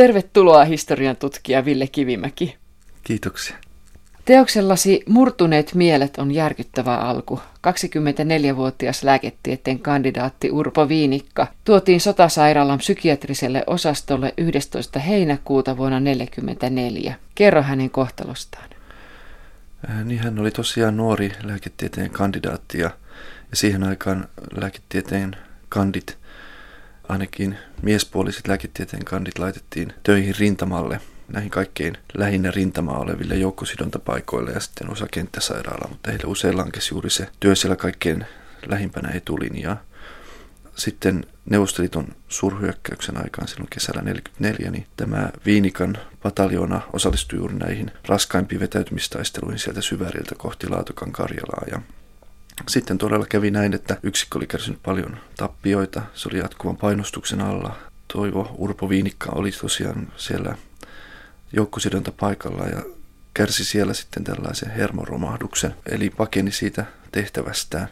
Tervetuloa historian tutkija Ville Kivimäki. Kiitoksia. Teoksellasi Murtuneet mielet on järkyttävä alku. 24-vuotias lääketieteen kandidaatti Urpo Viinikka tuotiin sotasairaalan psykiatriselle osastolle 11. heinäkuuta vuonna 1944. Kerro hänen kohtalostaan. Äh, niin hän oli tosiaan nuori lääketieteen kandidaatti ja, ja siihen aikaan lääketieteen kandit, ainakin miespuoliset lääketieteen kandit laitettiin töihin rintamalle näihin kaikkein lähinnä rintamaa oleville joukkosidontapaikoille ja sitten osa kenttäsairaala, mutta heille usein lankesi juuri se työ siellä kaikkein lähimpänä etulinjaa. Sitten Neuvostoliiton suurhyökkäyksen aikaan silloin kesällä 1944, niin tämä Viinikan pataljona osallistui juuri näihin raskaimpiin vetäytymistaisteluihin sieltä syväriltä kohti Laatokan Karjalaa. Ja sitten todella kävi näin, että yksikkö oli kärsinyt paljon tappioita, se oli jatkuvan painostuksen alla. Toivo Urpo Viinikka oli tosiaan siellä joukkosidonta paikalla ja kärsi siellä sitten tällaisen hermoromahduksen, eli pakeni siitä tehtävästään.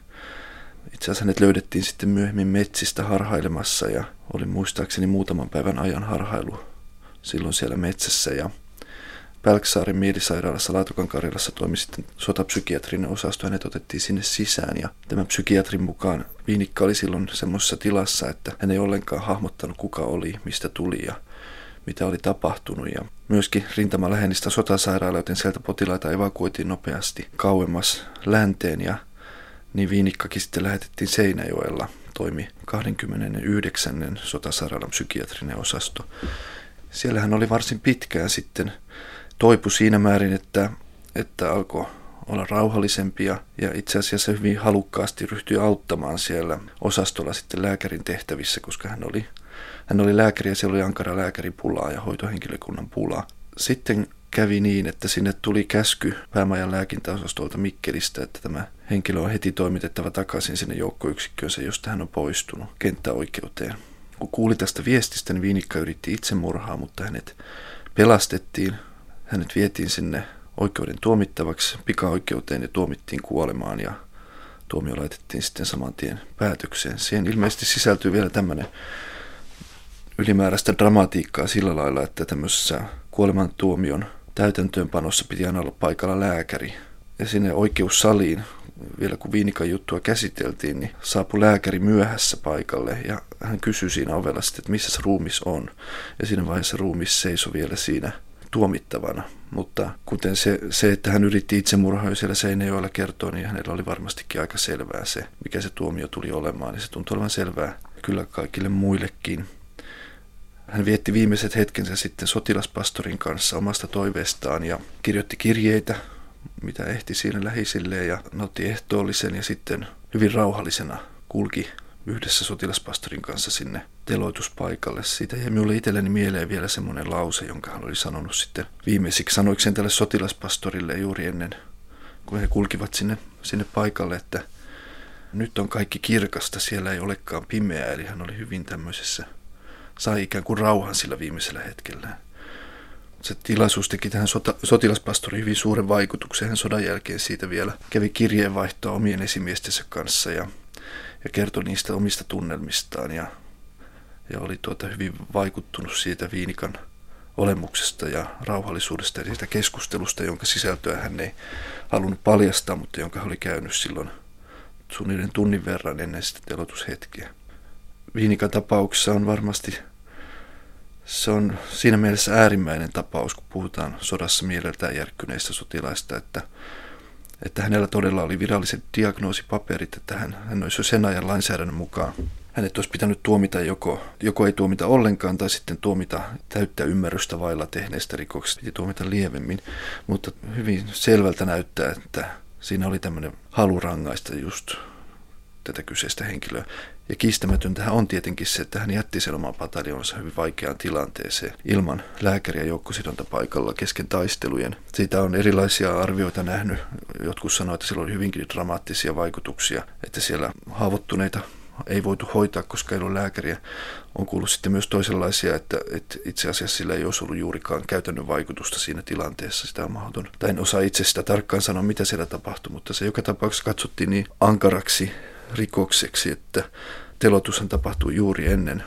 Itse asiassa hänet löydettiin sitten myöhemmin metsistä harhailemassa ja oli muistaakseni muutaman päivän ajan harhailu silloin siellä metsässä ja Pälksaarin mielisairaalassa Laatokan Karjalassa toimi sitten sotapsykiatrinen osasto. Hänet otettiin sinne sisään ja tämän psykiatrin mukaan Viinikka oli silloin semmoisessa tilassa, että hän ei ollenkaan hahmottanut kuka oli, mistä tuli ja mitä oli tapahtunut. Ja myöskin rintama lähennistä sotasairaala, joten sieltä potilaita evakuoitiin nopeasti kauemmas länteen ja niin Viinikkakin sitten lähetettiin Seinäjoella, toimi 29. sotasairaalan psykiatrinen osasto. Siellä hän oli varsin pitkään sitten toipu siinä määrin, että, että alkoi olla rauhallisempia ja itse asiassa hyvin halukkaasti ryhtyi auttamaan siellä osastolla sitten lääkärin tehtävissä, koska hän oli, hän oli lääkäri ja siellä oli ankara lääkäripulaa ja hoitohenkilökunnan pulaa. Sitten kävi niin, että sinne tuli käsky päämajan lääkintäosastolta Mikkelistä, että tämä henkilö on heti toimitettava takaisin sinne joukkoyksikköönsä, josta hän on poistunut kenttäoikeuteen. Kun kuuli tästä viestistä, niin Viinikka yritti itsemurhaa, mutta hänet pelastettiin. Hänet vietiin sinne oikeuden tuomittavaksi pikaoikeuteen ja tuomittiin kuolemaan ja tuomio laitettiin sitten saman tien päätökseen. Siihen ilmeisesti sisältyy vielä tämmöinen ylimääräistä dramatiikkaa sillä lailla, että tämmöisessä kuolemantuomion täytäntöönpanossa piti aina olla paikalla lääkäri. Ja sinne oikeussaliin, vielä kun Viinikan juttua käsiteltiin, niin saapui lääkäri myöhässä paikalle ja hän kysyi siinä ovella sitten, että missä ruumis on. Ja siinä vaiheessa ruumis seisoi vielä siinä tuomittavana. Mutta kuten se, se että hän yritti itsemurhaa siellä Seinäjoella kertoa, niin hänellä oli varmastikin aika selvää se, mikä se tuomio tuli olemaan. Ja se tuntui olevan selvää kyllä kaikille muillekin. Hän vietti viimeiset hetkensä sitten sotilaspastorin kanssa omasta toiveestaan ja kirjoitti kirjeitä, mitä ehti siinä lähisilleen ja nautti ehtoollisen ja sitten hyvin rauhallisena kulki yhdessä sotilaspastorin kanssa sinne teloituspaikalle. Siitä jäi minulle itselleni mieleen vielä semmoinen lause, jonka hän oli sanonut sitten viimeisiksi sanoikseen tälle sotilaspastorille juuri ennen, kun he kulkivat sinne, sinne paikalle, että nyt on kaikki kirkasta, siellä ei olekaan pimeää, eli hän oli hyvin tämmöisessä sai ikään kuin rauhan sillä viimeisellä hetkellä. Se tilaisuus teki tähän sota, sotilaspastoriin hyvin suuren vaikutuksen. Hän sodan jälkeen siitä vielä kävi kirjeenvaihtoa omien esimiestensä kanssa ja, ja kertoi niistä omista tunnelmistaan ja, ja oli tuota hyvin vaikuttunut siitä Viinikan olemuksesta ja rauhallisuudesta ja siitä keskustelusta, jonka sisältöä hän ei halunnut paljastaa, mutta jonka hän oli käynyt silloin suunnilleen tunnin verran ennen sitä telotushetkeä. Viinikan tapauksessa on varmasti se on siinä mielessä äärimmäinen tapaus, kun puhutaan sodassa mieleltään järkkyneistä sotilaista, että, että hänellä todella oli viralliset diagnoosipaperit, että hän, hän olisi jo sen ajan lainsäädännön mukaan. Hänet olisi pitänyt tuomita joko, joko ei tuomita ollenkaan tai sitten tuomita täyttä ymmärrystä vailla tehneestä rikoksesta. Piti tuomita lievemmin, mutta hyvin selvältä näyttää, että siinä oli tämmöinen halu rangaista just tätä kyseistä henkilöä. Ja kiistämätöntähän on tietenkin se, että hän jätti sen oman pataljonsa hyvin vaikeaan tilanteeseen ilman lääkäriä joukkosidonta paikalla kesken taistelujen. Siitä on erilaisia arvioita nähnyt. Jotkut sanoivat, että sillä oli hyvinkin dramaattisia vaikutuksia, että siellä haavoittuneita ei voitu hoitaa, koska ei ollut lääkäriä. On kuullut sitten myös toisenlaisia, että, että itse asiassa sillä ei olisi ollut juurikaan käytännön vaikutusta siinä tilanteessa. Sitä on mahdoton. Tai en osaa itse sitä tarkkaan sanoa, mitä siellä tapahtui, mutta se joka tapauksessa katsottiin niin ankaraksi rikokseksi, että telotushan tapahtui juuri ennen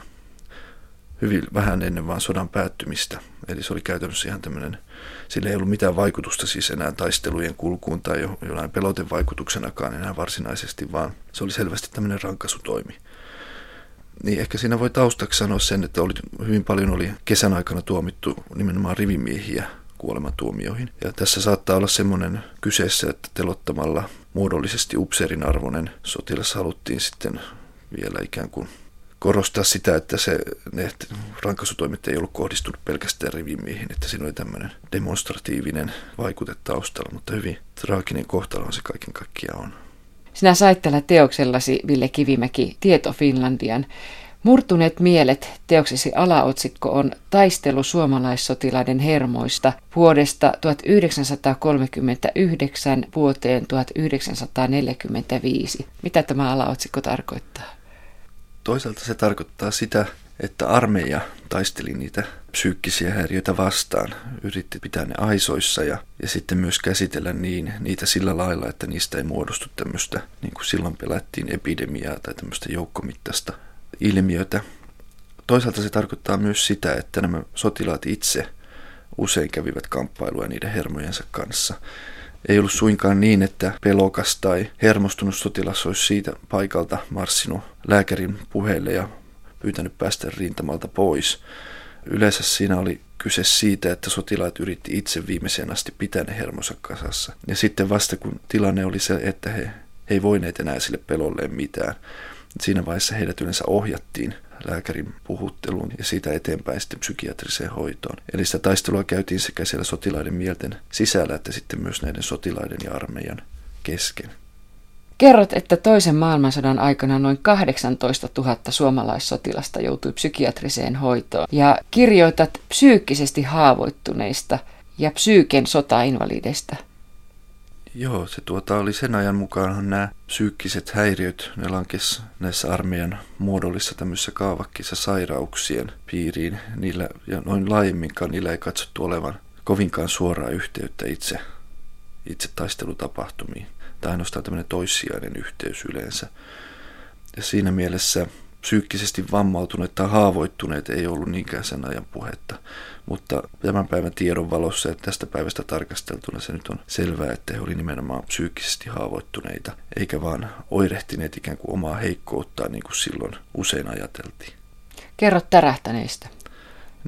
hyvin vähän ennen vaan sodan päättymistä. Eli se oli käytännössä ihan tämmöinen, sillä ei ollut mitään vaikutusta siis enää taistelujen kulkuun tai jonain pelotevaikutuksenakaan enää varsinaisesti, vaan se oli selvästi tämmöinen rankasutoimi. Niin ehkä siinä voi taustaksi sanoa sen, että oli, hyvin paljon oli kesän aikana tuomittu nimenomaan rivimiehiä kuolematuomioihin. Ja tässä saattaa olla semmoinen kyseessä, että telottamalla muodollisesti upseerin arvoinen sotilas haluttiin sitten vielä ikään kuin korostaa sitä, että se, ne rankasutoimet ei ollut kohdistunut pelkästään rivimiehiin, että siinä oli tämmöinen demonstratiivinen vaikute taustalla, mutta hyvin traaginen kohtalo se kaiken kaikkiaan on. Sinä sait tällä teoksellasi, Ville Kivimäki, Tieto Finlandian. Murtuneet mielet teoksesi alaotsikko on Taistelu suomalaissotilaiden hermoista vuodesta 1939 vuoteen 1945. Mitä tämä alaotsikko tarkoittaa? Toisaalta se tarkoittaa sitä, että armeija taisteli niitä psyykkisiä häiriöitä vastaan, yritti pitää ne aisoissa ja, ja sitten myös käsitellä niin, niitä sillä lailla, että niistä ei muodostu tämmöistä, niin kuin silloin pelättiin epidemiaa tai tämmöistä joukkomittaista ilmiötä. Toisaalta se tarkoittaa myös sitä, että nämä sotilaat itse usein kävivät kamppailua niiden hermojensa kanssa. Ei ollut suinkaan niin, että pelokas tai hermostunut sotilas olisi siitä paikalta marssinut lääkärin puheelle ja pyytänyt päästä rintamalta pois. Yleensä siinä oli kyse siitä, että sotilaat yritti itse viimeiseen asti pitää ne hermonsa kasassa. Ja sitten vasta kun tilanne oli se, että he, he ei voineet enää sille pelolleen mitään, siinä vaiheessa heidät yleensä ohjattiin lääkärin puhutteluun ja siitä eteenpäin sitten psykiatriseen hoitoon. Eli sitä taistelua käytiin sekä siellä sotilaiden mielten sisällä että sitten myös näiden sotilaiden ja armeijan kesken. Kerrot, että toisen maailmansodan aikana noin 18 000 suomalaissotilasta joutui psykiatriseen hoitoon ja kirjoitat psyykkisesti haavoittuneista ja psyyken sotainvalideista – Joo, se tuota oli sen ajan mukaanhan nämä psyykkiset häiriöt, ne lankes näissä armeijan muodollisissa tämmöisissä kaavakkissa sairauksien piiriin. Niillä, ja noin laajemminkaan niillä ei katsottu olevan kovinkaan suoraa yhteyttä itse, itse taistelutapahtumiin. Tai ainoastaan tämmöinen toissijainen yhteys yleensä. Ja siinä mielessä psyykkisesti vammautuneet tai haavoittuneet ei ollut niinkään sen ajan puhetta. Mutta tämän päivän tiedon valossa ja tästä päivästä tarkasteltuna se nyt on selvää, että he olivat nimenomaan psyykkisesti haavoittuneita, eikä vaan oirehtineet ikään kuin omaa heikkouttaa niin kuin silloin usein ajateltiin. Kerro tärähtäneistä.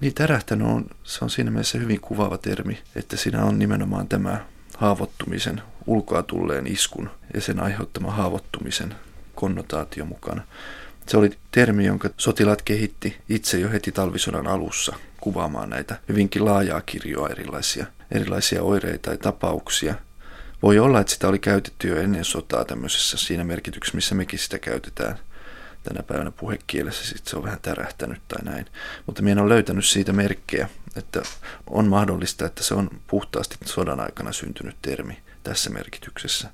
Niin tärähtänyt on, se on siinä mielessä hyvin kuvaava termi, että siinä on nimenomaan tämä haavoittumisen, ulkoa tulleen iskun ja sen aiheuttama haavoittumisen konnotaatio mukana. Se oli termi, jonka sotilaat kehitti itse jo heti talvisodan alussa kuvaamaan näitä hyvinkin laajaa kirjoa erilaisia, erilaisia oireita ja tapauksia. Voi olla, että sitä oli käytetty jo ennen sotaa tämmöisessä siinä merkityksessä, missä mekin sitä käytetään tänä päivänä puhekielessä. Sitten se on vähän tärähtänyt tai näin. Mutta minä olen löytänyt siitä merkkejä, että on mahdollista, että se on puhtaasti sodan aikana syntynyt termi tässä merkityksessä.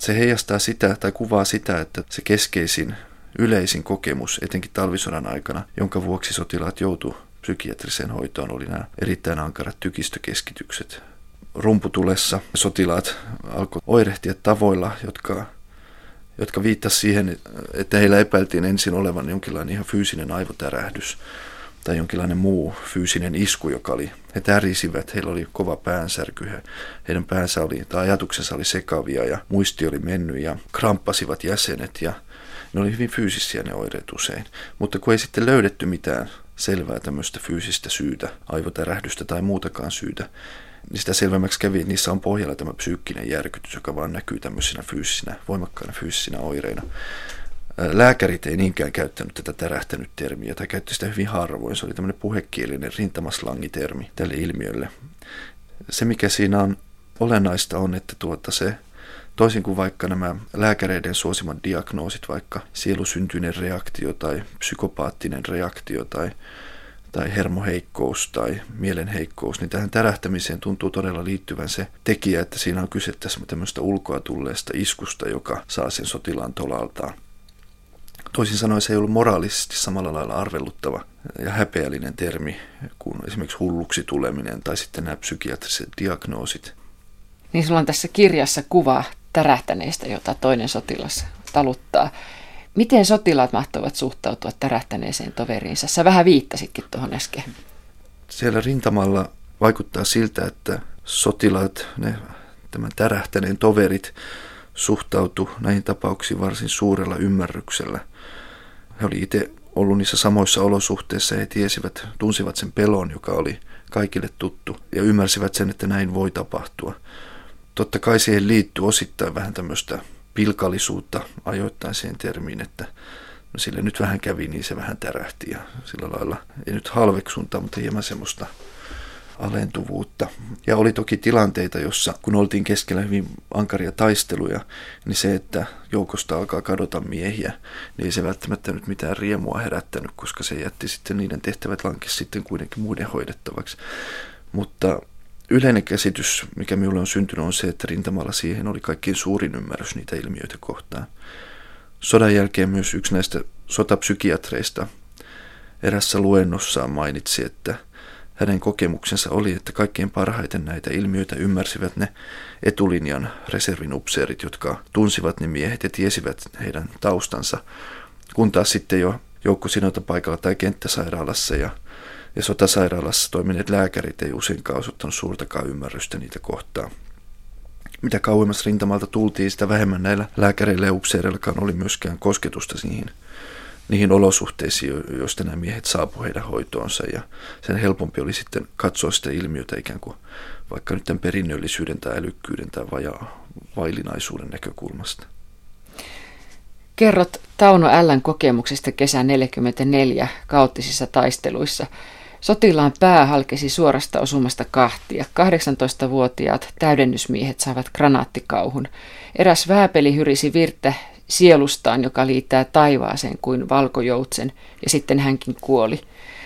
Se heijastaa sitä tai kuvaa sitä, että se keskeisin yleisin kokemus, etenkin talvisodan aikana, jonka vuoksi sotilaat joutu psykiatriseen hoitoon, oli nämä erittäin ankarat tykistökeskitykset. Rumputulessa sotilaat alkoi oirehtia tavoilla, jotka, jotka viittasivat siihen, että heillä epäiltiin ensin olevan jonkinlainen ihan fyysinen aivotärähdys tai jonkinlainen muu fyysinen isku, joka oli, he tärisivät, heillä oli kova päänsärky, he, heidän päänsä oli, tai ajatuksensa oli sekavia ja muisti oli mennyt ja kramppasivat jäsenet ja ne oli hyvin fyysisiä ne oireet usein, mutta kun ei sitten löydetty mitään selvää tämmöistä fyysistä syytä, aivotärähdystä tai muutakaan syytä, niin sitä selvemmäksi kävi, että niissä on pohjalla tämä psyykkinen järkytys, joka vaan näkyy tämmöisinä fyysisinä, voimakkaina fyysisinä oireina. Lääkärit ei niinkään käyttänyt tätä tärähtänyt termiä, tai käytti sitä hyvin harvoin. Se oli tämmöinen puhekielinen rintamaslangitermi tälle ilmiölle. Se, mikä siinä on olennaista, on, että tuota se Toisin kuin vaikka nämä lääkäreiden suosimat diagnoosit, vaikka sielusyntyinen reaktio tai psykopaattinen reaktio tai, tai hermoheikkous tai mielenheikkous, niin tähän tärähtämiseen tuntuu todella liittyvän se tekijä, että siinä on kyse tässä tämmöistä ulkoa tulleesta iskusta, joka saa sen sotilaan tolaltaan. Toisin sanoen se ei ollut moraalisesti samalla lailla arvelluttava ja häpeällinen termi kuin esimerkiksi hulluksi tuleminen tai sitten nämä psykiatriset diagnoosit. Niin sulla on tässä kirjassa kuva tärähtäneistä, jota toinen sotilas taluttaa. Miten sotilaat mahtoivat suhtautua tärähtäneeseen toveriinsa? Sä vähän viittasitkin tuohon äsken. Siellä rintamalla vaikuttaa siltä, että sotilaat, ne, tämän tärähtäneen toverit, suhtautu näihin tapauksiin varsin suurella ymmärryksellä. He oli itse ollut niissä samoissa olosuhteissa ja he tiesivät, tunsivat sen pelon, joka oli kaikille tuttu ja ymmärsivät sen, että näin voi tapahtua. Totta kai siihen liittyy osittain vähän tämmöistä pilkallisuutta ajoittain siihen termiin, että no sille nyt vähän kävi, niin se vähän tärähti ja sillä lailla ei nyt halveksunta, mutta hieman semmoista alentuvuutta. Ja oli toki tilanteita, jossa kun oltiin keskellä hyvin ankaria taisteluja, niin se, että joukosta alkaa kadota miehiä, niin ei se välttämättä nyt mitään riemua herättänyt, koska se jätti sitten niiden tehtävät lankes sitten kuitenkin muiden hoidettavaksi. Mutta yleinen käsitys, mikä minulle on syntynyt, on se, että rintamalla siihen oli kaikkein suurin ymmärrys niitä ilmiöitä kohtaan. Sodan jälkeen myös yksi näistä sotapsykiatreista erässä luennossaan mainitsi, että – hänen kokemuksensa oli, että kaikkein parhaiten näitä ilmiöitä ymmärsivät ne etulinjan reservin upseerit, jotka tunsivat ne miehet ja tiesivät heidän taustansa, kun taas sitten jo joukkosinota paikalla tai kenttäsairaalassa ja, ja sotasairaalassa toimineet lääkärit ei useinkaan osoittanut suurtakaan ymmärrystä niitä kohtaan. Mitä kauemmas rintamalta tultiin, sitä vähemmän näillä lääkäreillä ja upseereillakaan oli myöskään kosketusta niihin niihin olosuhteisiin, joista nämä miehet saapuivat heidän hoitoonsa. Ja sen helpompi oli sitten katsoa sitä ilmiötä ikään kuin vaikka nyt tämän perinnöllisyyden tai älykkyyden tai vajaa vailinaisuuden näkökulmasta. Kerrot Tauno Ällän kokemuksesta kesän 44 kaoottisissa taisteluissa. Sotilaan pää halkesi suorasta osumasta kahtia. 18-vuotiaat täydennysmiehet saavat granaattikauhun. Eräs vääpeli hyrisi virttä sielustaan, joka liittää taivaaseen kuin valkojoutsen, ja sitten hänkin kuoli.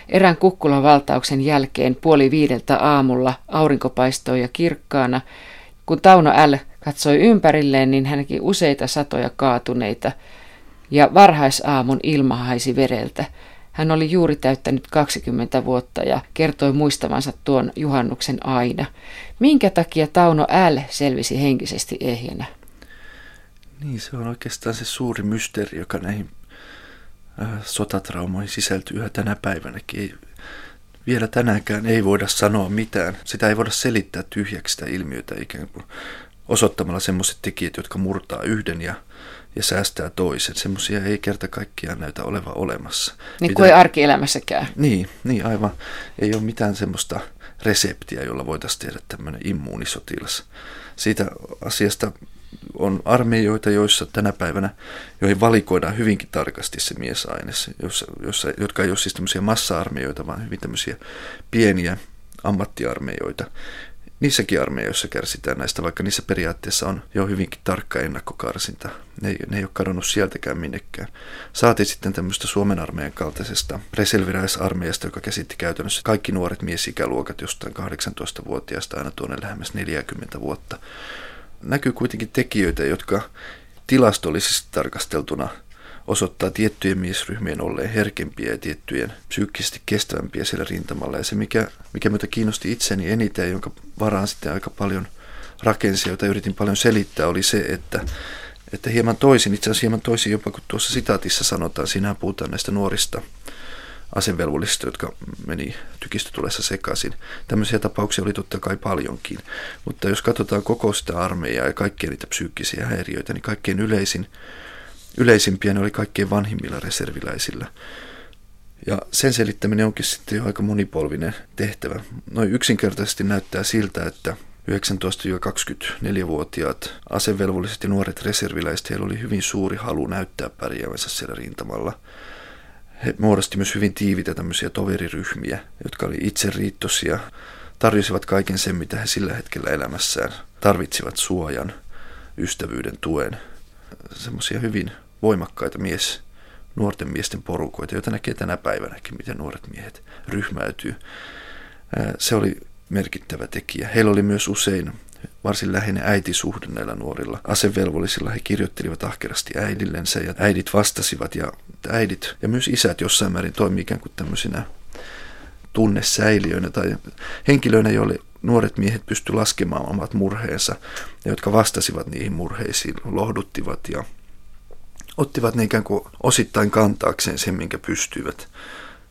Erään kukkulan valtauksen jälkeen puoli viideltä aamulla aurinko paistoi ja kirkkaana. Kun Tauno L. katsoi ympärilleen, niin hänkin useita satoja kaatuneita, ja varhaisaamun ilma haisi vereltä. Hän oli juuri täyttänyt 20 vuotta ja kertoi muistavansa tuon juhannuksen aina. Minkä takia Tauno L. selvisi henkisesti ehjänä? Niin, se on oikeastaan se suuri mysteeri, joka näihin äh, sotatraumoihin sisältyy yhä tänä päivänäkin. Ei, vielä tänäänkään ei voida sanoa mitään. Sitä ei voida selittää tyhjäksi sitä ilmiötä ikään kuin osoittamalla semmoiset tekijät, jotka murtaa yhden ja, ja säästää toisen. Semmoisia ei kerta kaikkiaan näytä oleva olemassa. Niin kuin ei arkielämässäkään. Niin, niin aivan. Ei ole mitään semmoista reseptiä, jolla voitaisiin tehdä tämmöinen immuunisotilas. Siitä asiasta on armeijoita, joissa tänä päivänä, joihin valikoidaan hyvinkin tarkasti se miesaine, jossa, jossa, jotka ei ole siis tämmöisiä massa-armeijoita, vaan hyvin tämmöisiä pieniä ammattiarmeijoita. Niissäkin armeijoissa kärsitään näistä, vaikka niissä periaatteessa on jo hyvinkin tarkka ennakkokarsinta. Ne ne ei ole kadonnut sieltäkään minnekään. Saatiin sitten tämmöistä Suomen armeijan kaltaisesta reserviräisarmeijasta, joka käsitti käytännössä kaikki nuoret miesikäluokat jostain 18-vuotiaasta aina tuonne lähemmäs 40 vuotta näkyy kuitenkin tekijöitä, jotka tilastollisesti tarkasteltuna osoittaa tiettyjen miesryhmien olleen herkempiä ja tiettyjen psyykkisesti kestävämpiä siellä rintamalla. Ja se, mikä, mikä myötä kiinnosti itseni eniten jonka varaan sitten aika paljon rakensi, jota yritin paljon selittää, oli se, että, että hieman toisin, itse asiassa hieman toisin jopa kuin tuossa sitaatissa sanotaan, siinähän puhutaan näistä nuorista asevelvollisista, jotka meni tykistötulessa sekaisin. Tämmöisiä tapauksia oli totta kai paljonkin, mutta jos katsotaan koko sitä armeijaa ja kaikkia niitä psyykkisiä häiriöitä, niin kaikkein yleisin, yleisimpiä ne oli kaikkein vanhimmilla reserviläisillä. Ja sen selittäminen onkin sitten jo aika monipolvinen tehtävä. Noin yksinkertaisesti näyttää siltä, että 19-24-vuotiaat asevelvolliset ja nuoret reserviläiset, heillä oli hyvin suuri halu näyttää pärjäävänsä siellä rintamalla – he muodosti myös hyvin tiivitä tämmöisiä toveriryhmiä, jotka oli riittosia, tarjosivat kaiken sen, mitä he sillä hetkellä elämässään tarvitsivat suojan, ystävyyden, tuen. Semmoisia hyvin voimakkaita mies, nuorten miesten porukoita, joita näkee tänä päivänäkin, miten nuoret miehet ryhmäytyy. Se oli merkittävä tekijä. Heillä oli myös usein varsin läheinen äitisuhde näillä nuorilla. Asevelvollisilla he kirjoittelivat ahkerasti äidillensä ja äidit vastasivat ja äidit ja myös isät jossain määrin toimii ikään kuin tämmöisinä tunnesäiliöinä tai henkilöinä, joille nuoret miehet pystyivät laskemaan omat murheensa ja jotka vastasivat niihin murheisiin, lohduttivat ja ottivat ne ikään kuin osittain kantaakseen sen, minkä pystyivät.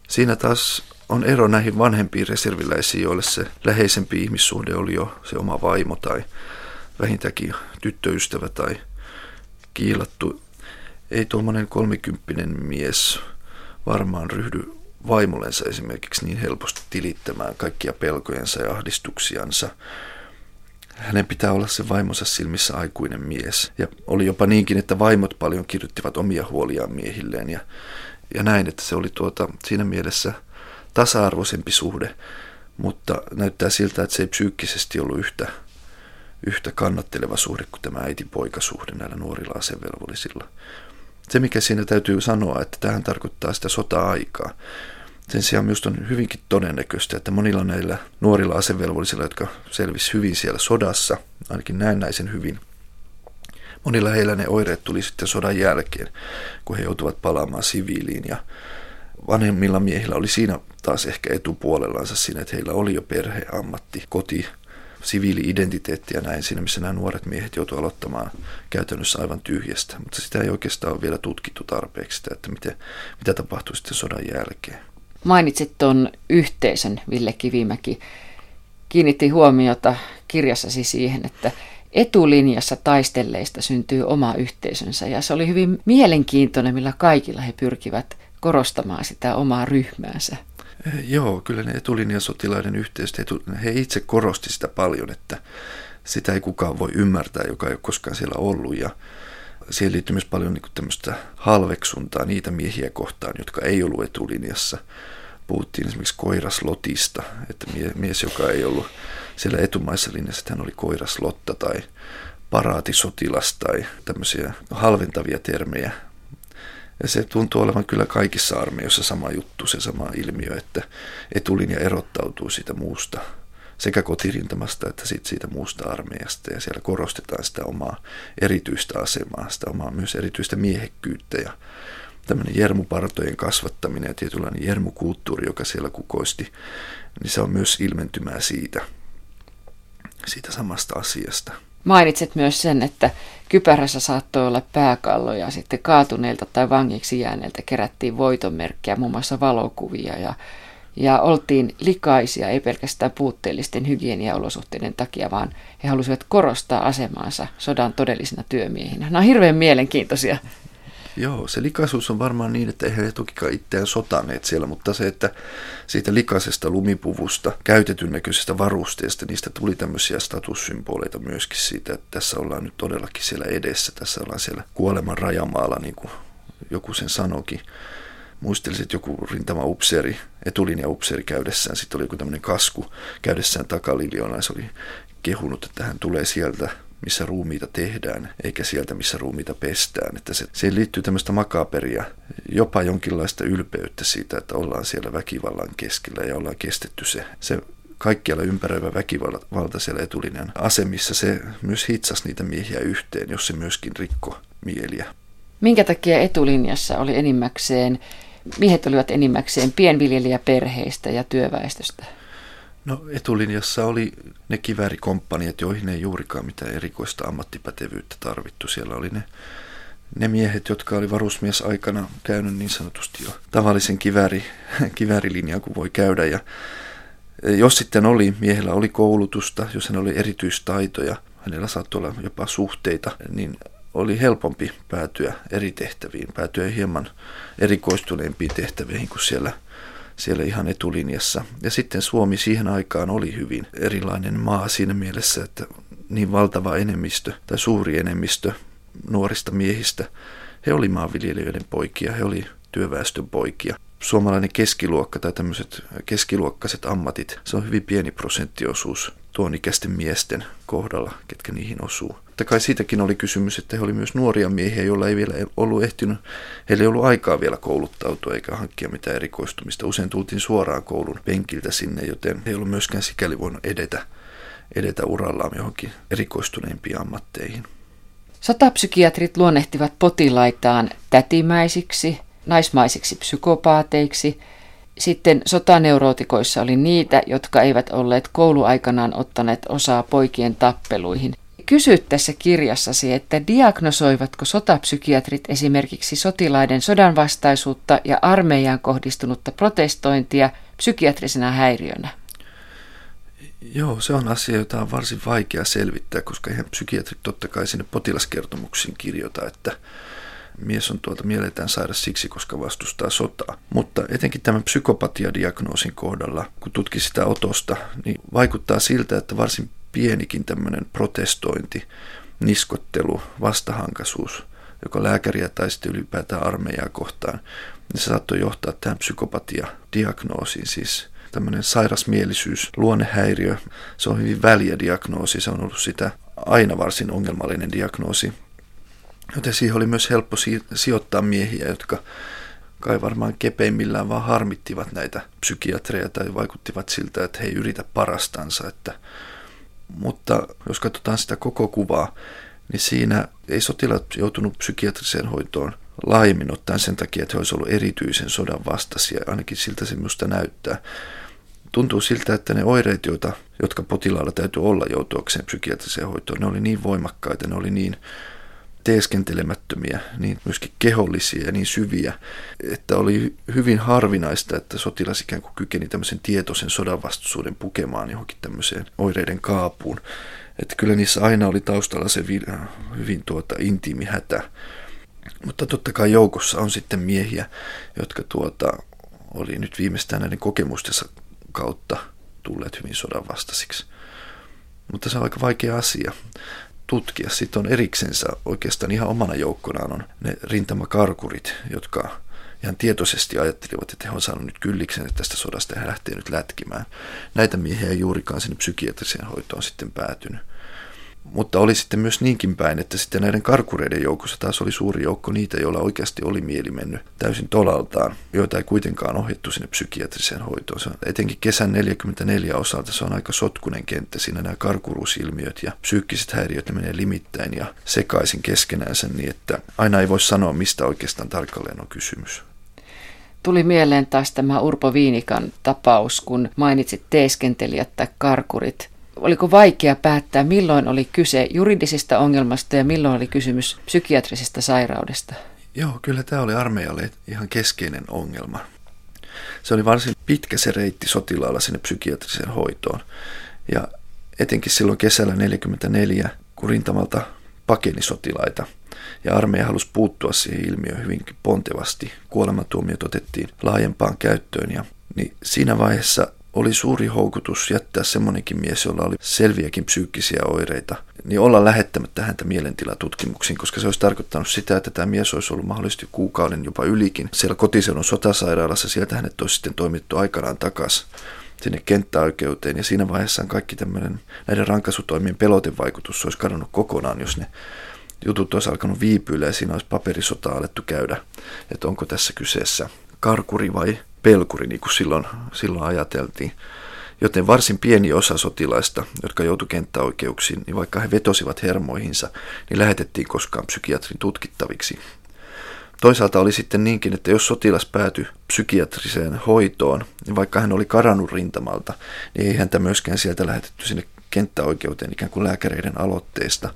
Siinä taas on ero näihin vanhempiin reserviläisiin, joille se läheisempi ihmissuhde oli jo se oma vaimo tai vähintäänkin tyttöystävä tai kiilattu. Ei tuommoinen kolmikymppinen mies varmaan ryhdy vaimollensa esimerkiksi niin helposti tilittämään kaikkia pelkojensa ja ahdistuksiansa. Hänen pitää olla se vaimonsa silmissä aikuinen mies. Ja oli jopa niinkin, että vaimot paljon kirjoittivat omia huoliaan miehilleen. Ja, ja näin, että se oli tuota, siinä mielessä tasa-arvoisempi suhde. Mutta näyttää siltä, että se ei psyykkisesti ollut yhtä, yhtä kannatteleva suhde kuin tämä äiti-poikasuhde näillä nuorilla asevelvollisilla. Se, mikä siinä täytyy sanoa, että tähän tarkoittaa sitä sota-aikaa. Sen sijaan minusta on hyvinkin todennäköistä, että monilla näillä nuorilla asevelvollisilla, jotka selvisi hyvin siellä sodassa, ainakin näennäisen hyvin, monilla heillä ne oireet tuli sitten sodan jälkeen, kun he joutuvat palaamaan siviiliin ja vanhemmilla miehillä oli siinä taas ehkä etupuolellansa siinä, että heillä oli jo perhe, ammatti, koti, siviili-identiteetti ja näin siinä, missä nämä nuoret miehet joutuivat aloittamaan käytännössä aivan tyhjästä. Mutta sitä ei oikeastaan ole vielä tutkittu tarpeeksi, sitä, että miten, mitä tapahtui sitten sodan jälkeen. Mainitsit tuon yhteisön, Ville Kivimäki. Kiinnitti huomiota kirjassasi siihen, että etulinjassa taistelleista syntyy oma yhteisönsä ja se oli hyvin mielenkiintoinen, millä kaikilla he pyrkivät korostamaan sitä omaa ryhmäänsä. Joo, kyllä ne etulinjasotilaiden yhteistyö, he itse korosti sitä paljon, että sitä ei kukaan voi ymmärtää, joka ei ole koskaan siellä ollut. Ja siihen liittyy myös paljon niin tämmöistä halveksuntaa niitä miehiä kohtaan, jotka ei ollut etulinjassa. Puhuttiin esimerkiksi koiraslotista, että mies, joka ei ollut siellä etumaissa linjassa, hän oli koiraslotta tai paraatisotilas tai tämmöisiä halventavia termejä ja se tuntuu olevan kyllä kaikissa armeijoissa sama juttu, se sama ilmiö, että etulinja erottautuu siitä muusta sekä kotirintamasta että sit siitä muusta armeijasta ja siellä korostetaan sitä omaa erityistä asemaa, sitä omaa myös erityistä miehekkyyttä ja tämmöinen jermupartojen kasvattaminen ja tietynlainen jermukulttuuri, joka siellä kukoisti, niin se on myös ilmentymää siitä, siitä samasta asiasta. Mainitsit myös sen, että kypärässä saattoi olla pääkallo ja sitten kaatuneilta tai vangiksi jääneiltä kerättiin voitonmerkkejä, muun muassa valokuvia ja, ja oltiin likaisia, ei pelkästään puutteellisten hygieniaolosuhteiden takia, vaan he halusivat korostaa asemaansa sodan todellisina työmiehinä. Nämä on hirveän mielenkiintoisia Joo, se likaisuus on varmaan niin, että eihän he tokikaan itseään sotaneet siellä, mutta se, että siitä likaisesta lumipuvusta, käytetyn näköisestä varusteesta, niistä tuli tämmöisiä statussymboleita myöskin siitä, että tässä ollaan nyt todellakin siellä edessä, tässä ollaan siellä kuoleman rajamaalla, niin kuin joku sen sanokin. Muistelisin, että joku rintama-upseeri, etulinja-upseeri käydessään, sitten oli joku tämmöinen kasku käydessään takaliljona, se oli kehunut, että hän tulee sieltä missä ruumiita tehdään, eikä sieltä, missä ruumiita pestään. Että se, siihen liittyy tämmöistä makaperia, jopa jonkinlaista ylpeyttä siitä, että ollaan siellä väkivallan keskellä ja ollaan kestetty se, se kaikkialla ympäröivä väkivalta siellä etulinjan asemissa, se myös hitsasi niitä miehiä yhteen, jos se myöskin rikko mieliä. Minkä takia etulinjassa oli enimmäkseen, miehet olivat enimmäkseen pienviljelijäperheistä ja työväestöstä? No etulinjassa oli ne kiväärikomppaniat, joihin ei juurikaan mitään erikoista ammattipätevyyttä tarvittu. Siellä oli ne, ne miehet, jotka oli varusmies aikana käynyt niin sanotusti jo tavallisen kivääri, kiväärilinjan kuin voi käydä. Ja jos sitten oli, miehellä oli koulutusta, jos hän oli erityistaitoja, hänellä saattoi olla jopa suhteita, niin oli helpompi päätyä eri tehtäviin, päätyä hieman erikoistuneempiin tehtäviin kuin siellä – siellä ihan etulinjassa. Ja sitten Suomi siihen aikaan oli hyvin erilainen maa siinä mielessä, että niin valtava enemmistö tai suuri enemmistö nuorista miehistä, he oli maanviljelijöiden poikia, he oli työväestön poikia. Suomalainen keskiluokka tai tämmöiset keskiluokkaiset ammatit, se on hyvin pieni prosenttiosuus tuon ikäisten miesten kohdalla, ketkä niihin osuu. Mutta kai siitäkin oli kysymys, että he oli myös nuoria miehiä, joilla ei vielä ollut ehtinyt, heillä ei ollut aikaa vielä kouluttautua eikä hankkia mitään erikoistumista. Usein tultiin suoraan koulun penkiltä sinne, joten he ei ollut myöskään sikäli voinut edetä, edetä urallaan johonkin erikoistuneimpiin ammatteihin. Sotapsykiatrit luonnehtivat potilaitaan tätimäisiksi, naismaisiksi psykopaateiksi – sitten sotaneurootikoissa oli niitä, jotka eivät olleet kouluaikanaan ottaneet osaa poikien tappeluihin. Kysyt tässä kirjassasi, että diagnosoivatko sotapsykiatrit esimerkiksi sotilaiden sodanvastaisuutta ja armeijaan kohdistunutta protestointia psykiatrisena häiriönä? Joo, se on asia, jota on varsin vaikea selvittää, koska eihän psykiatrit totta kai sinne potilaskertomuksiin kirjoita, että mies on tuolta mieletään sairas siksi, koska vastustaa sotaa. Mutta etenkin tämän psykopatiadiagnoosin kohdalla, kun tutki sitä otosta, niin vaikuttaa siltä, että varsin pienikin tämmöinen protestointi, niskottelu, vastahankaisuus, joka lääkäriä tai sitten ylipäätään armeijaa kohtaan, niin se saattoi johtaa tähän psykopatia-diagnoosiin, siis tämmöinen sairasmielisyys, luonnehäiriö. Se on hyvin väliä diagnoosi, se on ollut sitä aina varsin ongelmallinen diagnoosi. Joten siihen oli myös helppo sijoittaa miehiä, jotka kai varmaan kepeimmillään vaan harmittivat näitä psykiatreja tai vaikuttivat siltä, että he ei yritä parastansa. Että, mutta jos katsotaan sitä koko kuvaa, niin siinä ei sotilaat joutunut psykiatriseen hoitoon laajemmin ottaen sen takia, että he olisivat olleet erityisen sodan vastaisia, ainakin siltä se minusta näyttää. Tuntuu siltä, että ne oireet, joita, jotka potilaalla täytyy olla joutuakseen psykiatriseen hoitoon, ne oli niin voimakkaita, ne oli niin teeskentelemättömiä, niin myöskin kehollisia ja niin syviä, että oli hyvin harvinaista, että sotilas ikään kuin kykeni tämmöisen tietoisen sodanvastaisuuden pukemaan johonkin tämmöiseen oireiden kaapuun. Että kyllä niissä aina oli taustalla se hyvin tuota intiimi hätä. Mutta totta kai joukossa on sitten miehiä, jotka tuota, oli nyt viimeistään näiden kokemustensa kautta tulleet hyvin sodan vastaisiksi. Mutta se on aika vaikea asia tutkia. Sitten on eriksensä oikeastaan ihan omana joukkonaan on ne rintamakarkurit, jotka ihan tietoisesti ajattelivat, että he on saanut nyt kylliksen tästä sodasta he lähtee nyt lätkimään. Näitä miehiä ei juurikaan sinne psykiatriseen hoitoon sitten päätynyt. Mutta oli sitten myös niinkin päin, että sitten näiden karkureiden joukossa taas oli suuri joukko niitä, joilla oikeasti oli mieli mennyt täysin tolaltaan, joita ei kuitenkaan ohjattu sinne psykiatriseen hoitoon. Se etenkin kesän 44 osalta se on aika sotkunen kenttä. Siinä nämä karkuruusilmiöt ja psyykkiset häiriöt ne menee limittäin ja sekaisin keskenäänsä niin, että aina ei voi sanoa, mistä oikeastaan tarkalleen on kysymys. Tuli mieleen taas tämä Urpo Viinikan tapaus, kun mainitsit teeskentelijät tai karkurit oliko vaikea päättää, milloin oli kyse juridisesta ongelmasta ja milloin oli kysymys psykiatrisesta sairaudesta? Joo, kyllä tämä oli armeijalle ihan keskeinen ongelma. Se oli varsin pitkä se reitti sotilaalla sinne psykiatriseen hoitoon. Ja etenkin silloin kesällä 1944, kun rintamalta pakeni sotilaita, ja armeija halusi puuttua siihen ilmiöön hyvinkin pontevasti. Kuolemantuomiot otettiin laajempaan käyttöön ja niin siinä vaiheessa oli suuri houkutus jättää semmonenkin mies, jolla oli selviäkin psyykkisiä oireita, niin olla lähettämättä häntä mielentilatutkimuksiin, koska se olisi tarkoittanut sitä, että tämä mies olisi ollut mahdollisesti kuukauden jopa ylikin siellä kotiseudun sotasairaalassa. Sieltä hänet olisi sitten toimittu aikanaan takaisin sinne kenttäoikeuteen ja siinä vaiheessa kaikki tämmöinen näiden rankasutoimien pelotevaikutus olisi kadonnut kokonaan, jos ne jutut olisi alkanut viipyillä ja siinä olisi paperisota alettu käydä, että onko tässä kyseessä karkuri vai pelkuri, niin kuin silloin, silloin ajateltiin. Joten varsin pieni osa sotilaista, jotka joutu kenttäoikeuksiin, niin vaikka he vetosivat hermoihinsa, niin lähetettiin koskaan psykiatrin tutkittaviksi. Toisaalta oli sitten niinkin, että jos sotilas päätyi psykiatriseen hoitoon, niin vaikka hän oli karannut rintamalta, niin ei häntä myöskään sieltä lähetetty sinne kenttäoikeuteen ikään kuin lääkäreiden aloitteesta,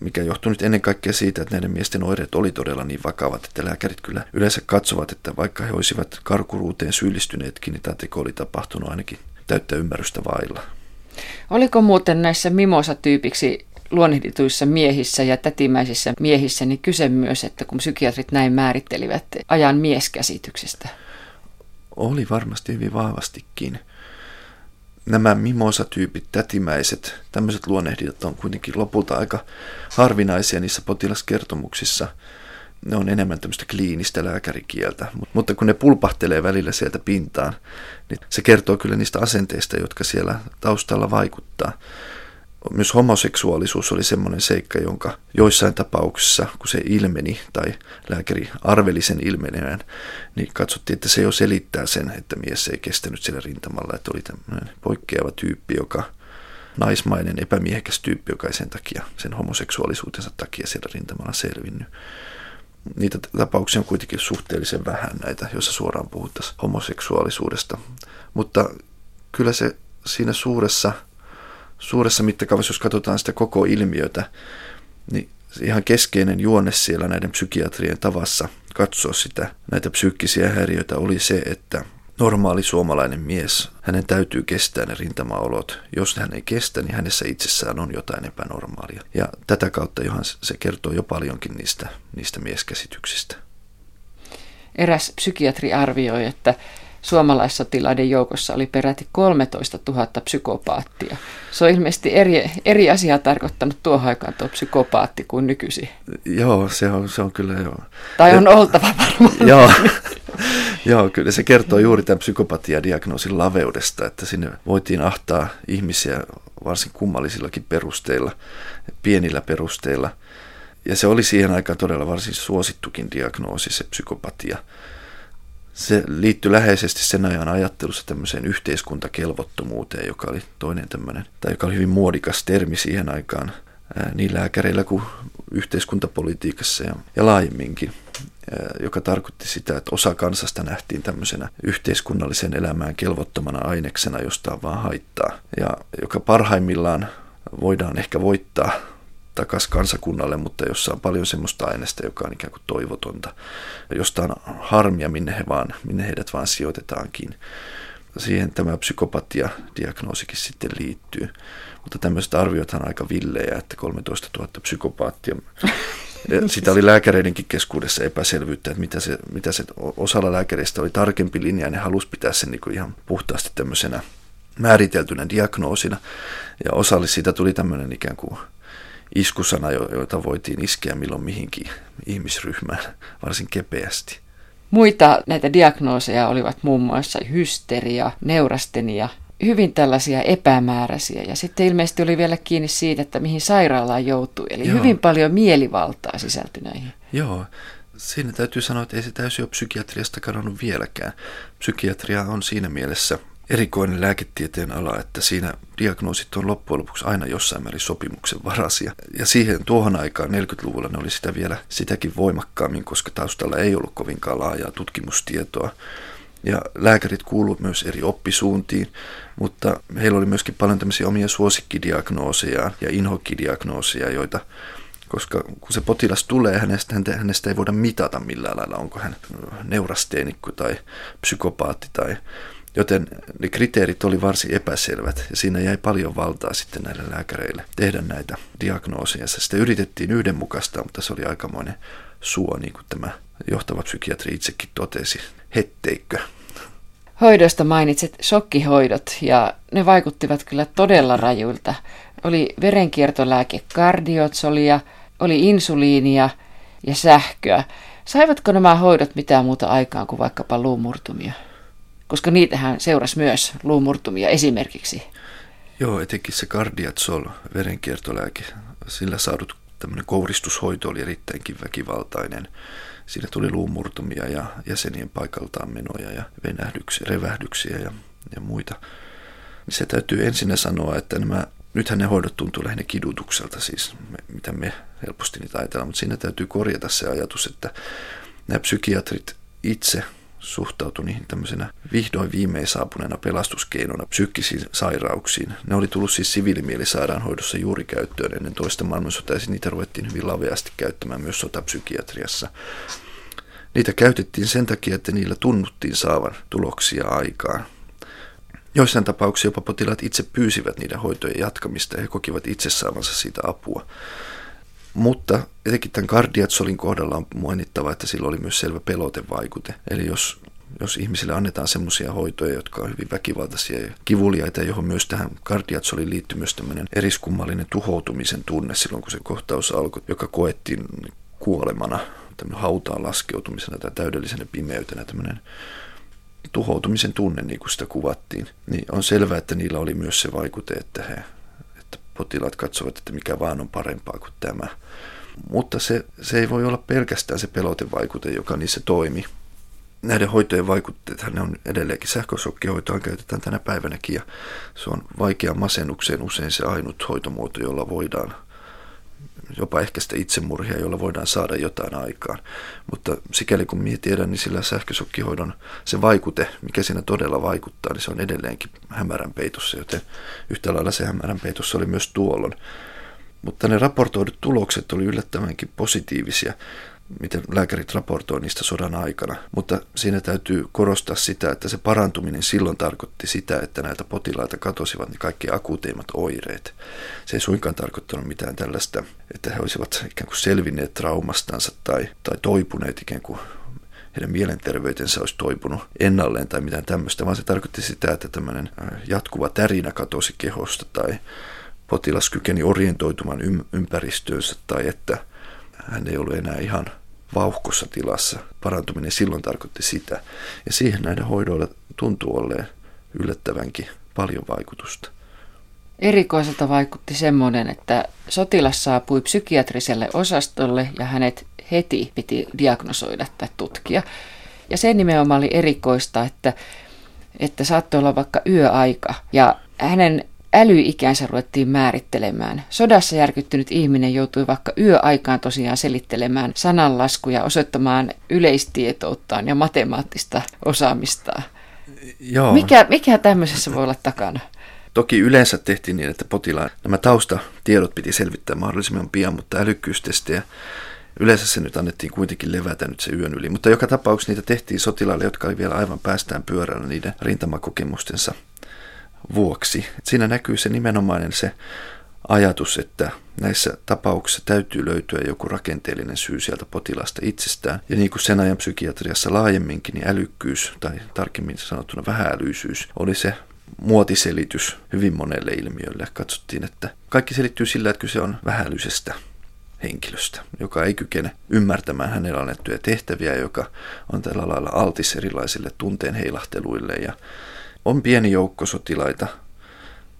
mikä johtuu nyt ennen kaikkea siitä, että näiden miesten oireet oli todella niin vakavat, että lääkärit kyllä yleensä katsovat, että vaikka he olisivat karkuruuteen syyllistyneetkin, niin tämä teko oli tapahtunut ainakin täyttä ymmärrystä vailla. Oliko muuten näissä mimosa-tyypiksi luonnehdituissa miehissä ja tätimäisissä miehissä niin kyse myös, että kun psykiatrit näin määrittelivät ajan mieskäsityksestä? Oli varmasti hyvin vahvastikin nämä mimosatyypit, tätimäiset, tämmöiset luonnehdit on kuitenkin lopulta aika harvinaisia niissä potilaskertomuksissa. Ne on enemmän tämmöistä kliinistä lääkärikieltä, mutta kun ne pulpahtelee välillä sieltä pintaan, niin se kertoo kyllä niistä asenteista, jotka siellä taustalla vaikuttaa myös homoseksuaalisuus oli semmoinen seikka, jonka joissain tapauksissa, kun se ilmeni tai lääkäri arveli sen ilmenevän, niin katsottiin, että se jo selittää sen, että mies ei kestänyt siellä rintamalla, että oli tämmöinen poikkeava tyyppi, joka naismainen, epämiehekäs tyyppi, joka ei sen takia, sen homoseksuaalisuutensa takia siellä rintamalla selvinnyt. Niitä tapauksia on kuitenkin suhteellisen vähän näitä, joissa suoraan puhuttaisiin homoseksuaalisuudesta. Mutta kyllä se siinä suuressa suuressa mittakaavassa, jos katsotaan sitä koko ilmiötä, niin ihan keskeinen juonne siellä näiden psykiatrien tavassa katsoa sitä, näitä psyykkisiä häiriöitä oli se, että normaali suomalainen mies, hänen täytyy kestää ne rintamaolot. Jos hän ei kestä, niin hänessä itsessään on jotain epänormaalia. Ja tätä kautta johan se kertoo jo paljonkin niistä, niistä mieskäsityksistä. Eräs psykiatri arvioi, että suomalaissotilaiden joukossa oli peräti 13 000 psykopaattia. Se on ilmeisesti eri, eri asiaa tarkoittanut tuohon aikaan tuo psykopaatti kuin nykyisin. Joo, se on, se on kyllä joo. Tai on ja, oltava varmaan. Joo, joo, kyllä se kertoo juuri tämän psykopatiadiagnoosin laveudesta, että sinne voitiin ahtaa ihmisiä varsin kummallisillakin perusteilla, pienillä perusteilla. Ja se oli siihen aikaan todella varsin suosittukin diagnoosi, se psykopatia se liittyi läheisesti sen ajan ajattelussa tämmöiseen yhteiskuntakelvottomuuteen, joka oli toinen tämmöinen, tai joka oli hyvin muodikas termi siihen aikaan niin lääkäreillä kuin yhteiskuntapolitiikassa ja, ja laajemminkin, joka tarkoitti sitä, että osa kansasta nähtiin tämmöisenä yhteiskunnallisen elämään kelvottomana aineksena, josta on vaan haittaa, ja joka parhaimmillaan voidaan ehkä voittaa takaisin kansakunnalle, mutta jossa on paljon semmoista aineesta, joka on ikään kuin toivotonta, josta on harmia, minne, he vaan, minne heidät vaan sijoitetaankin. Siihen tämä psykopatia-diagnoosikin sitten liittyy. Mutta tämmöiset arviothan on aika villejä, että 13 000 psykopaattia. Sitä oli lääkäreidenkin keskuudessa epäselvyyttä, että mitä se, mitä se osalla lääkäreistä oli tarkempi linja, ja ne halusi pitää sen niin ihan puhtaasti tämmöisenä määriteltynä diagnoosina. Ja osalle siitä tuli tämmöinen ikään kuin iskusana, joita voitiin iskeä milloin mihinkin ihmisryhmään varsin kepeästi. Muita näitä diagnooseja olivat muun muassa hysteria, neurastenia, hyvin tällaisia epämääräisiä. Ja sitten ilmeisesti oli vielä kiinni siitä, että mihin sairaalaan joutui. Eli Joo. hyvin paljon mielivaltaa sisältyi näihin. Joo, siinä täytyy sanoa, että ei se täysin ole psykiatriasta kadonnut vieläkään. Psykiatria on siinä mielessä erikoinen lääketieteen ala, että siinä diagnoosit on loppujen lopuksi aina jossain määrin sopimuksen varasia. Ja siihen tuohon aikaan 40-luvulla ne oli sitä vielä sitäkin voimakkaammin, koska taustalla ei ollut kovinkaan laajaa tutkimustietoa. Ja lääkärit kuuluivat myös eri oppisuuntiin, mutta heillä oli myöskin paljon tämmöisiä omia suosikkidiagnooseja ja inhokkidiagnooseja, joita koska kun se potilas tulee, hänestä, hänestä ei voida mitata millään lailla, onko hän neurasteenikko tai psykopaatti tai Joten ne kriteerit oli varsin epäselvät ja siinä jäi paljon valtaa sitten näille lääkäreille tehdä näitä diagnooseja. Sitä yritettiin yhdenmukaistaa, mutta se oli aikamoinen suo, niin kuin tämä johtava psykiatri itsekin totesi. Hetteikkö? Hoidosta mainitset shokkihoidot ja ne vaikuttivat kyllä todella rajuilta. Oli verenkiertolääke kardiotsolia, oli insuliinia ja sähköä. Saivatko nämä hoidot mitään muuta aikaan kuin vaikkapa luumurtumia? Koska niitähän seurasi myös luumurtumia esimerkiksi. Joo, etenkin se kardiatsol, verenkiertolääke, sillä saadut tämmöinen kouristushoito oli erittäinkin väkivaltainen. Siinä tuli luumurtumia ja jäsenien paikaltaan menoja ja venähdyksiä, revähdyksiä ja, ja muita. Se täytyy ensin sanoa, että nämä, nythän ne hoidot tuntuu lähinnä kidutukselta, siis me, mitä me helposti niitä ajatellaan, mutta siinä täytyy korjata se ajatus, että nämä psykiatrit itse suhtautui niihin tämmöisenä vihdoin viimein saapuneena pelastuskeinona psyykkisiin sairauksiin. Ne oli tullut siis siviilimielisairaanhoidossa juuri käyttöön ennen toista maailmansotaa ja niitä ruvettiin hyvin laveasti käyttämään myös sotapsykiatriassa. Niitä käytettiin sen takia, että niillä tunnuttiin saavan tuloksia aikaan. Joissain tapauksissa jopa potilaat itse pyysivät niiden hoitojen jatkamista ja he kokivat itse saavansa siitä apua. Mutta etenkin tämän kardiatsolin kohdalla on mainittava, että sillä oli myös selvä pelotevaikute. Eli jos, jos ihmisille annetaan semmoisia hoitoja, jotka on hyvin väkivaltaisia ja kivuliaita, johon myös tähän kardiatsoliin liittyy myös tämmöinen eriskummallinen tuhoutumisen tunne silloin, kun se kohtaus alkoi, joka koettiin kuolemana, tämmöinen hautaan laskeutumisena tai täydellisenä pimeytenä, tämmöinen tuhoutumisen tunne, niin kuin sitä kuvattiin, niin on selvää, että niillä oli myös se vaikute, että he potilaat katsovat, että mikä vaan on parempaa kuin tämä. Mutta se, se ei voi olla pelkästään se pelotevaikute, joka niissä toimi. Näiden hoitojen vaikutteet ne on edelleenkin sähkösokkihoitoa käytetään tänä päivänäkin ja se on vaikea masennukseen usein se ainut hoitomuoto, jolla voidaan jopa ehkä sitä itsemurhia, jolla voidaan saada jotain aikaan. Mutta sikäli kun minä tiedän, niin sillä sähkösokkihoidon se vaikute, mikä siinä todella vaikuttaa, niin se on edelleenkin hämärän peitossa, joten yhtä lailla se hämärän peitossa oli myös tuolloin. Mutta ne raportoidut tulokset oli yllättävänkin positiivisia miten lääkärit raportoi niistä sodan aikana. Mutta siinä täytyy korostaa sitä, että se parantuminen silloin tarkoitti sitä, että näiltä potilaita katosivat ne kaikki akuuteimmat oireet. Se ei suinkaan tarkoittanut mitään tällaista, että he olisivat ikään kuin selvinneet traumastansa tai, tai toipuneet ikään kuin heidän mielenterveytensä olisi toipunut ennalleen tai mitään tämmöistä, vaan se tarkoitti sitä, että tämmöinen äh, jatkuva tärinä katosi kehosta tai potilas kykeni orientoitumaan ympäristöönsä tai että hän ei ollut enää ihan vauhkossa tilassa. Parantuminen silloin tarkoitti sitä. Ja siihen näiden hoidoilla tuntuu olleen yllättävänkin paljon vaikutusta. Erikoiselta vaikutti semmoinen, että sotilas saapui psykiatriselle osastolle ja hänet heti piti diagnosoida tai tutkia. Ja se nimenomaan oli erikoista, että, että saattoi olla vaikka yöaika ja hänen älyikänsä ruvettiin määrittelemään. Sodassa järkyttynyt ihminen joutui vaikka yöaikaan tosiaan selittelemään sananlaskuja, osoittamaan yleistietouttaan ja matemaattista osaamistaan. Joo. Mikä, mikä tämmöisessä voi olla takana? Toki yleensä tehtiin niin, että potilaan nämä taustatiedot piti selvittää mahdollisimman pian, mutta älykkyystestejä Yleensä se nyt annettiin kuitenkin levätä nyt se yön yli, mutta joka tapauksessa niitä tehtiin sotilaille, jotka oli vielä aivan päästään pyörällä niiden rintamakokemustensa vuoksi. Siinä näkyy se nimenomainen se ajatus, että näissä tapauksissa täytyy löytyä joku rakenteellinen syy sieltä potilasta itsestään. Ja niin kuin sen ajan psykiatriassa laajemminkin, niin älykkyys tai tarkemmin sanottuna vähälyisyys oli se muotiselitys hyvin monelle ilmiölle. Katsottiin, että kaikki selittyy sillä, että kyse on vähälyisestä henkilöstä, joka ei kykene ymmärtämään hänellä annettuja tehtäviä, joka on tällä lailla altis erilaisille tunteen heilahteluille ja on pieni joukko sotilaita.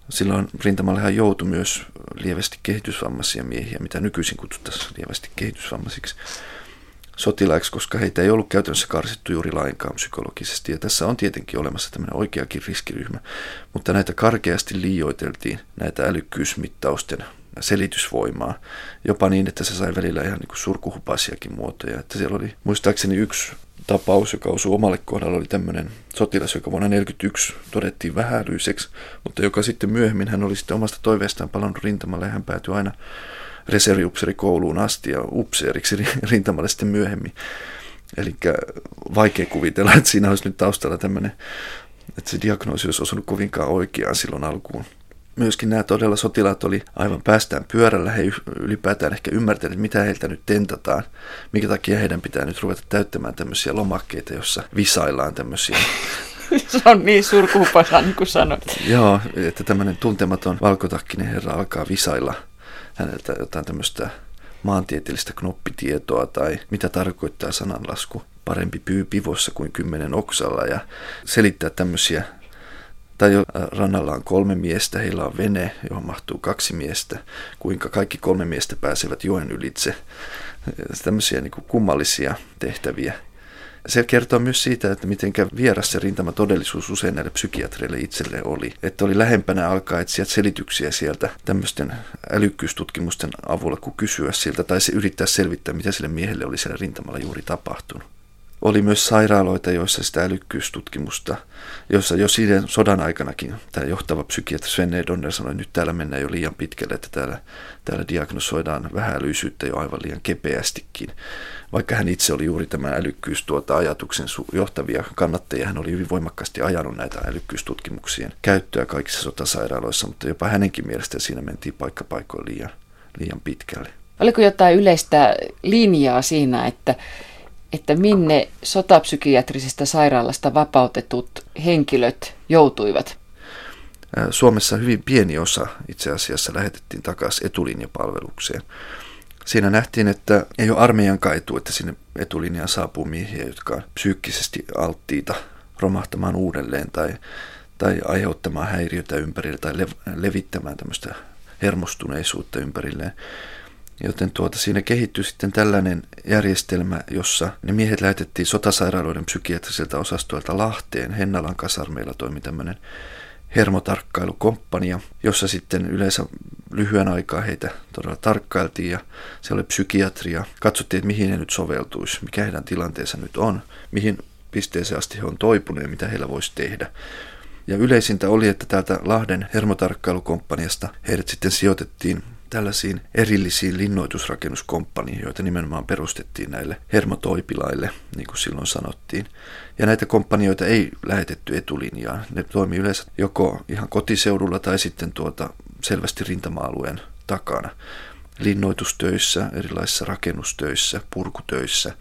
Silloin rintamallehan joutui myös lievästi kehitysvammaisia miehiä, mitä nykyisin kutsuttaisiin lievästi kehitysvammaisiksi sotilaiksi, koska heitä ei ollut käytännössä karsittu juuri lainkaan psykologisesti. Ja tässä on tietenkin olemassa tämmöinen oikeakin riskiryhmä, mutta näitä karkeasti liioiteltiin, näitä älykkyysmittausten selitysvoimaa, jopa niin, että se sai välillä ihan niin surkuhupaisiakin muotoja. Että siellä oli muistaakseni yksi tapaus, joka osui omalle kohdalle, oli tämmöinen sotilas, joka vuonna 1941 todettiin vähälyiseksi, mutta joka sitten myöhemmin hän oli sitten omasta toiveestaan palannut rintamalle ja hän päätyi aina reserviupseerikouluun asti ja upseeriksi rintamalle sitten myöhemmin. Eli vaikea kuvitella, että siinä olisi nyt taustalla tämmöinen, että se diagnoosi olisi osunut kovinkaan oikeaan silloin alkuun myöskin nämä todella sotilaat oli aivan päästään pyörällä. He ylipäätään ehkä ymmärtäneet, mitä heiltä nyt tentataan. Minkä takia heidän pitää nyt ruveta täyttämään tämmöisiä lomakkeita, jossa visaillaan tämmöisiä se on niin surkuhupasa, niin kuin sanoit. Joo, että tämmöinen tuntematon valkotakkinen herra alkaa visailla häneltä jotain tämmöistä maantieteellistä knoppitietoa tai mitä tarkoittaa sananlasku. Parempi pyy pivossa kuin kymmenen oksalla ja selittää tämmöisiä tai jo äh, rannalla on kolme miestä, heillä on vene, johon mahtuu kaksi miestä, kuinka kaikki kolme miestä pääsevät joen ylitse. Tämmöisiä niin kummallisia tehtäviä. Se kertoo myös siitä, että miten vieras se rintama todellisuus usein näille psykiatreille itselle oli. Että oli lähempänä alkaa etsiä selityksiä sieltä tämmöisten älykkyystutkimusten avulla, kuin kysyä siltä tai se yrittää selvittää, mitä sille miehelle oli siellä rintamalla juuri tapahtunut. Oli myös sairaaloita, joissa sitä älykkyystutkimusta, jossa jo siinä sodan aikanakin tämä johtava psykiatri Sven Donner sanoi, että nyt täällä mennään jo liian pitkälle, että täällä, täällä diagnosoidaan vähälyisyyttä jo aivan liian kepeästikin. Vaikka hän itse oli juuri tämä älykkyys tuota ajatuksen johtavia kannattajia, hän oli hyvin voimakkaasti ajanut näitä älykkyystutkimuksien käyttöä kaikissa sotasairaaloissa, mutta jopa hänenkin mielestä siinä mentiin paikkapaikoin liian, liian pitkälle. Oliko jotain yleistä linjaa siinä, että että minne sotapsykiatrisesta sairaalasta vapautetut henkilöt joutuivat? Suomessa hyvin pieni osa itse asiassa lähetettiin takaisin etulinjapalvelukseen. Siinä nähtiin, että ei ole armeijan kaitu, että sinne etulinjaan saapuu miehiä, jotka on psyykkisesti alttiita romahtamaan uudelleen tai, tai aiheuttamaan häiriötä ympärille tai levittämään tämmöistä hermostuneisuutta ympärilleen. Joten tuota, siinä kehittyi sitten tällainen järjestelmä, jossa ne miehet lähetettiin sotasairaaloiden psykiatriselta osastoilta Lahteen. Hennalan kasarmeilla toimi tämmöinen hermotarkkailukomppania, jossa sitten yleensä lyhyen aikaa heitä todella tarkkailtiin ja siellä oli psykiatria. Katsottiin, että mihin he nyt soveltuisi, mikä heidän tilanteensa nyt on, mihin pisteeseen asti he on toipuneet ja mitä heillä voisi tehdä. Ja yleisintä oli, että täältä Lahden hermotarkkailukomppaniasta heidät sitten sijoitettiin tällaisiin erillisiin linnoitusrakennuskomppaniin, joita nimenomaan perustettiin näille hermotoipilaille, niin kuin silloin sanottiin. Ja näitä komppanioita ei lähetetty etulinjaan. Ne toimi yleensä joko ihan kotiseudulla tai sitten tuota selvästi rintama-alueen takana. Linnoitustöissä, erilaisissa rakennustöissä, purkutöissä,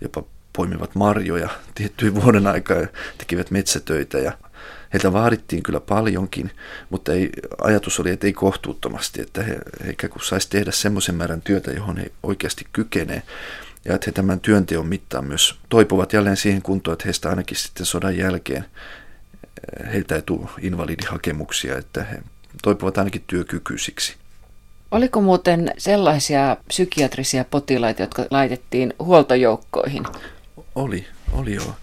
jopa poimivat marjoja tiettyyn vuoden aikaa ja tekivät metsätöitä ja Heiltä vaadittiin kyllä paljonkin, mutta ei, ajatus oli, että ei kohtuuttomasti, että he, he ikään kuin saisi tehdä semmoisen määrän työtä, johon he oikeasti kykenee. Ja että he tämän työnteon mittaan myös toipuvat jälleen siihen kuntoon, että heistä ainakin sitten sodan jälkeen eh, heiltä ei tule invalidihakemuksia, että he toipuvat ainakin työkykyisiksi. Oliko muuten sellaisia psykiatrisia potilaita, jotka laitettiin huoltojoukkoihin? Oli, oli joo.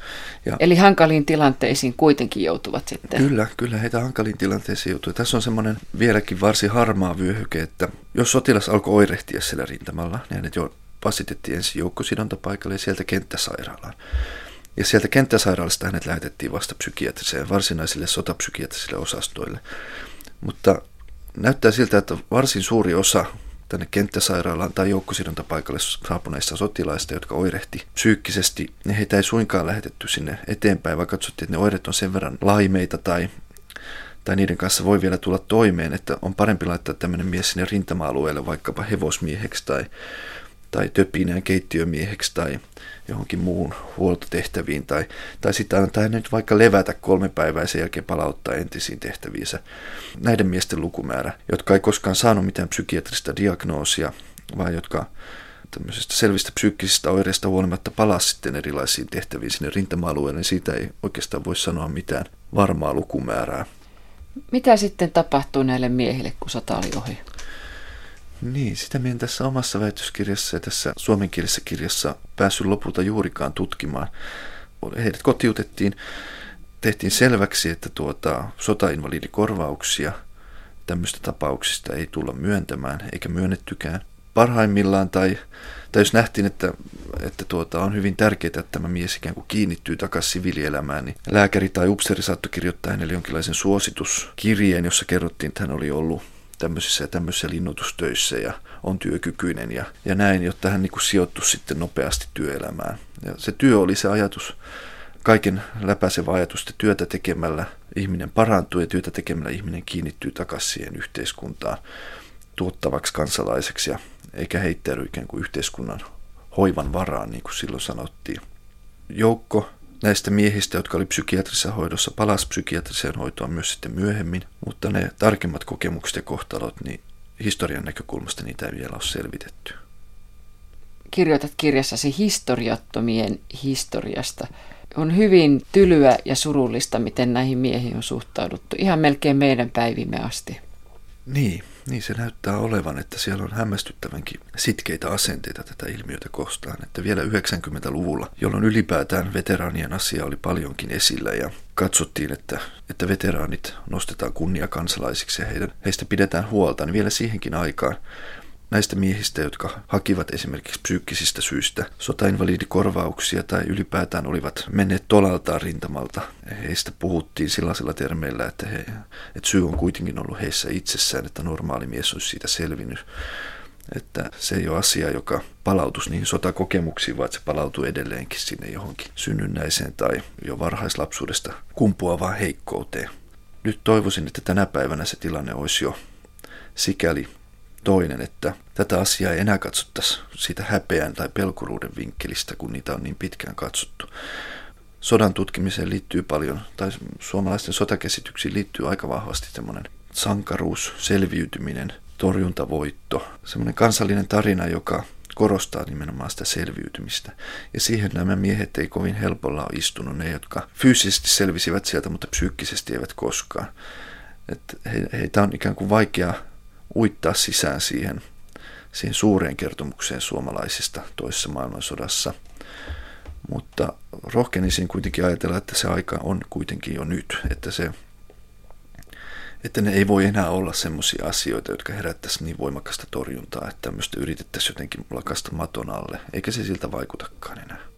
Ja Eli hankaliin tilanteisiin kuitenkin joutuvat sitten. Kyllä, kyllä heitä hankaliin tilanteisiin joutuu. Tässä on semmoinen vieläkin varsin harmaa vyöhyke, että jos sotilas alkoi oirehtia siellä rintamalla, niin hänet jo passitettiin ensin joukkosidontapaikalle ja sieltä kenttäsairaalaan. Ja sieltä kenttäsairaalasta hänet lähetettiin vasta psykiatriseen, varsinaisille sotapsykiatrisille osastoille. Mutta näyttää siltä, että varsin suuri osa tänne kenttäsairaalaan tai joukkosidontapaikalle saapuneista sotilaista, jotka oirehti psyykkisesti, heitä ei suinkaan lähetetty sinne eteenpäin, vaikka katsottiin, että ne oireet on sen verran laimeita tai, tai niiden kanssa voi vielä tulla toimeen, että on parempi laittaa tämmöinen mies sinne rintama-alueelle vaikkapa hevosmieheksi tai, tai töpinään keittiömieheksi tai johonkin muun huoltotehtäviin tai, tai sitten antaa nyt vaikka levätä kolme päivää sen jälkeen palauttaa entisiin tehtäviinsä. Näiden miesten lukumäärä, jotka ei koskaan saanut mitään psykiatrista diagnoosia, vaan jotka tämmöisestä selvistä psyykkisistä oireista huolimatta palaa sitten erilaisiin tehtäviin sinne rintama-alueelle, niin siitä ei oikeastaan voi sanoa mitään varmaa lukumäärää. Mitä sitten tapahtuu näille miehille, kun sota oli ohi? Niin, sitä minä tässä omassa väitöskirjassa ja tässä suomenkielisessä kirjassa päässyt lopulta juurikaan tutkimaan. Heidät kotiutettiin, tehtiin selväksi, että tuota, sotainvalidikorvauksia tämmöistä tapauksista ei tulla myöntämään, eikä myönnettykään. Parhaimmillaan, tai, tai jos nähtiin, että, että tuota, on hyvin tärkeää, että tämä mies ikään kuin kiinnittyy takaisin siviilielämään, niin lääkäri tai upseeri saattoi kirjoittaa hänelle jonkinlaisen suosituskirjeen, jossa kerrottiin, että hän oli ollut tämmöisissä ja tämmöisissä linnoitustöissä ja on työkykyinen ja, ja näin, jotta hän niin sijoittui sitten nopeasti työelämään. Ja se työ oli se ajatus, kaiken läpäisevä ajatus, että työtä tekemällä ihminen parantuu ja työtä tekemällä ihminen kiinnittyy takaisin siihen yhteiskuntaan tuottavaksi kansalaiseksi ja eikä heittäydy ikään kuin yhteiskunnan hoivan varaan, niin kuin silloin sanottiin. Joukko näistä miehistä, jotka oli psykiatrisessa hoidossa, palasi psykiatriseen hoitoon myös sitten myöhemmin, mutta ne tarkemmat kokemukset ja kohtalot, niin historian näkökulmasta niitä ei vielä ole selvitetty. Kirjoitat kirjassasi historiattomien historiasta. On hyvin tylyä ja surullista, miten näihin miehiin on suhtauduttu, ihan melkein meidän päivimme asti. Niin, niin se näyttää olevan, että siellä on hämmästyttävänkin sitkeitä asenteita tätä ilmiötä kostaan. Että vielä 90-luvulla, jolloin ylipäätään veteraanien asia oli paljonkin esillä ja katsottiin, että, että veteraanit nostetaan kunniakansalaisiksi ja heidän, heistä pidetään huolta, niin vielä siihenkin aikaan näistä miehistä, jotka hakivat esimerkiksi psyykkisistä syistä sotainvalidikorvauksia tai ylipäätään olivat menneet tolaltaan rintamalta. Heistä puhuttiin sellaisilla termeillä, että, he, että syy on kuitenkin ollut heissä itsessään, että normaali mies olisi siitä selvinnyt. Että se ei ole asia, joka palautus niihin sotakokemuksiin, vaan se palautuu edelleenkin sinne johonkin synnynnäiseen tai jo varhaislapsuudesta kumpuavaan heikkouteen. Nyt toivoisin, että tänä päivänä se tilanne olisi jo sikäli toinen, että tätä asiaa ei enää katsottaisi siitä häpeän tai pelkuruuden vinkkelistä, kun niitä on niin pitkään katsottu. Sodan tutkimiseen liittyy paljon, tai suomalaisten sotakäsityksiin liittyy aika vahvasti semmoinen sankaruus, selviytyminen, torjuntavoitto, semmoinen kansallinen tarina, joka korostaa nimenomaan sitä selviytymistä. Ja siihen nämä miehet ei kovin helpolla ole istunut, ne jotka fyysisesti selvisivät sieltä, mutta psyykkisesti eivät koskaan. Et he, heitä on ikään kuin vaikea uittaa sisään siihen, siihen suureen kertomukseen suomalaisista toisessa maailmansodassa. Mutta rohkenisin kuitenkin ajatella, että se aika on kuitenkin jo nyt, että se että ne ei voi enää olla semmoisia asioita, jotka herättäisi niin voimakasta torjuntaa, että tämmöistä yritettäisiin jotenkin lakasta maton alle, eikä se siltä vaikutakaan enää.